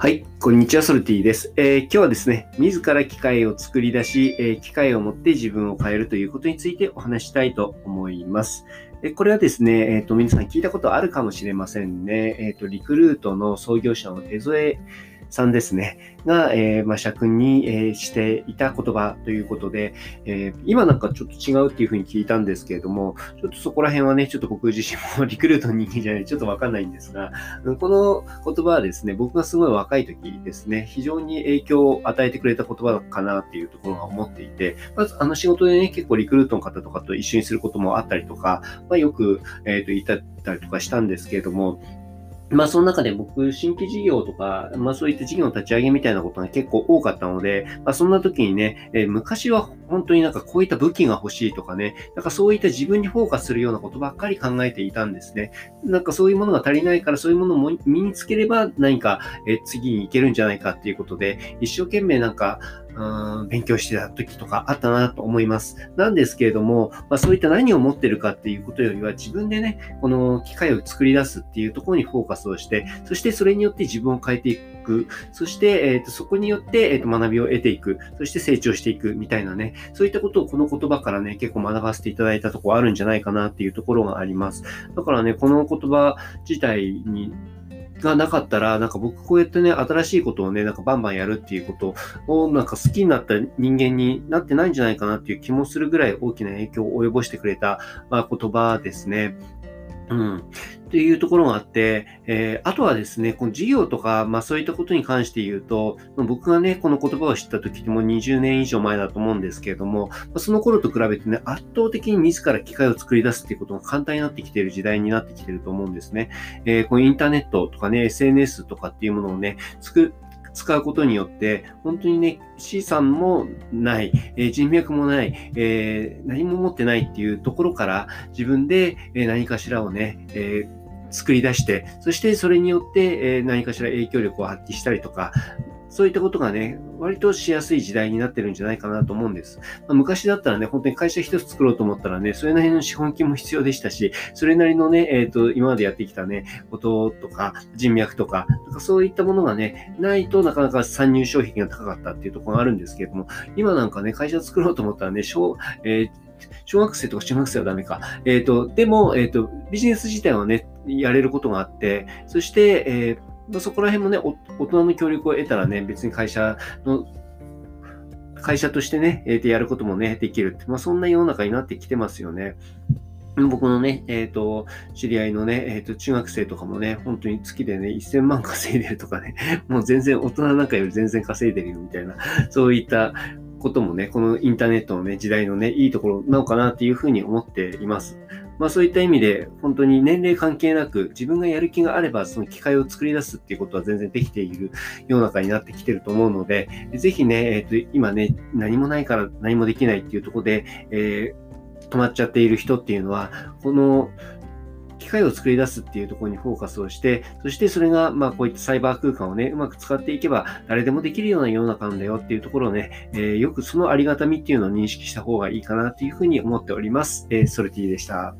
はい、こんにちは、ソルティです、えー、今日はですね、自ら機械を作り出し、えー、機械を持って自分を変えるということについてお話したいと思います。えこれはですね、えっ、と、皆さん聞いたことあるかもしれませんね。えっ、と、リクルートの創業者の江添さんですね、が、えー、まあ、社訓に、えー、していた言葉ということで、えー、今なんかちょっと違うっていうふうに聞いたんですけれども、ちょっとそこら辺はね、ちょっと僕自身もリクルートの人間じゃない、ちょっとわかんないんですが、この言葉はですね、僕がすごい若い時ですね、非常に影響を与えてくれた言葉かなっていうところが思っていて、まずあの仕事でね、結構リクルートの方とかと一緒にすることもあったりとか、まあ、よく、えっ、と、言ったりとかしたんですけれども、まあ、その中で僕、新規事業とか、まあ、そういった事業の立ち上げみたいなことが結構多かったので、まあ、そんな時にね、えー、昔は本当になんかこういった武器が欲しいとかね、なんかそういった自分にフォーカスするようなことばっかり考えていたんですね。なんかそういうものが足りないから、そういうものを身につければ何か、えー、次に行けるんじゃないかっていうことで、一生懸命なんか、うん勉強してた時とかあったなと思います。なんですけれども、まあ、そういった何を持ってるかっていうことよりは自分でね、この機械を作り出すっていうところにフォーカスをして、そしてそれによって自分を変えていく。そして、えーと、そこによって、えーと、学びを得ていく。そして成長していくみたいなね、そういったことをこの言葉からね、結構学ばせていただいたとこあるんじゃないかなっていうところがあります。だからね、この言葉自体にがなかったら、なんか僕こうやってね、新しいことをね、なんかバンバンやるっていうことを、なんか好きになった人間になってないんじゃないかなっていう気もするぐらい大きな影響を及ぼしてくれた、まあ、言葉ですね。うん。っていうところがあって、えー、あとはですね、この事業とか、まあそういったことに関して言うと、僕がね、この言葉を知った時ってもう20年以上前だと思うんですけれども、その頃と比べてね、圧倒的に自ら機械を作り出すっていうことが簡単になってきている時代になってきていると思うんですね。えー、このインターネットとかね、SNS とかっていうものをね、作使うことによって、本当にね、資産もない、えー、人脈もない、えー、何も持ってないっていうところから、自分で、え何かしらをね、え作り出して、そしてそれによって、え何かしら影響力を発揮したりとか、そういったことがね、割としやすい時代になってるんじゃないかなと思うんです。まあ、昔だったらね、本当に会社一つ作ろうと思ったらね、それなりの資本金も必要でしたし、それなりのね、えっ、ー、と、今までやってきたね、こととか、人脈とか、なんかそういったものがね、ないとなかなか参入障壁が高かったっていうところがあるんですけれども、今なんかね、会社作ろうと思ったらね、小、えー小学生とか中学生はダメか。えっ、ー、と、でも、えっ、と、ビジネス自体はね、やれることがあって、そして、えー、そこら辺もね、大人の協力を得たらね、別に会社の、会社としてね、えー、やることもね、できるって、まあ、そんな世の中になってきてますよね。僕のね、えっ、ー、と、知り合いのね、えっ、ー、と、中学生とかもね、本当に月でね、1000万稼いでるとかね、もう全然大人なんかより全然稼いでるよみたいな、そういったこともね、このインターネットのね、時代のね、いいところなのかなっていうふうに思っています。まあそういった意味で、本当に年齢関係なく、自分がやる気があれば、その機会を作り出すっていうことは全然できている世の中になってきてると思うので、ぜひね、えっ、ー、と、今ね、何もないから何もできないっていうところで、えー、止まっちゃっている人っていうのは、この、機械を作り出すっていうところにフォーカスをして、そしてそれが、まあこういったサイバー空間をね、うまく使っていけば、誰でもできるような世の中なんだよっていうところをね、えー、よくそのありがたみっていうのを認識した方がいいかなっていうふうに思っております。えー、ソルティでした。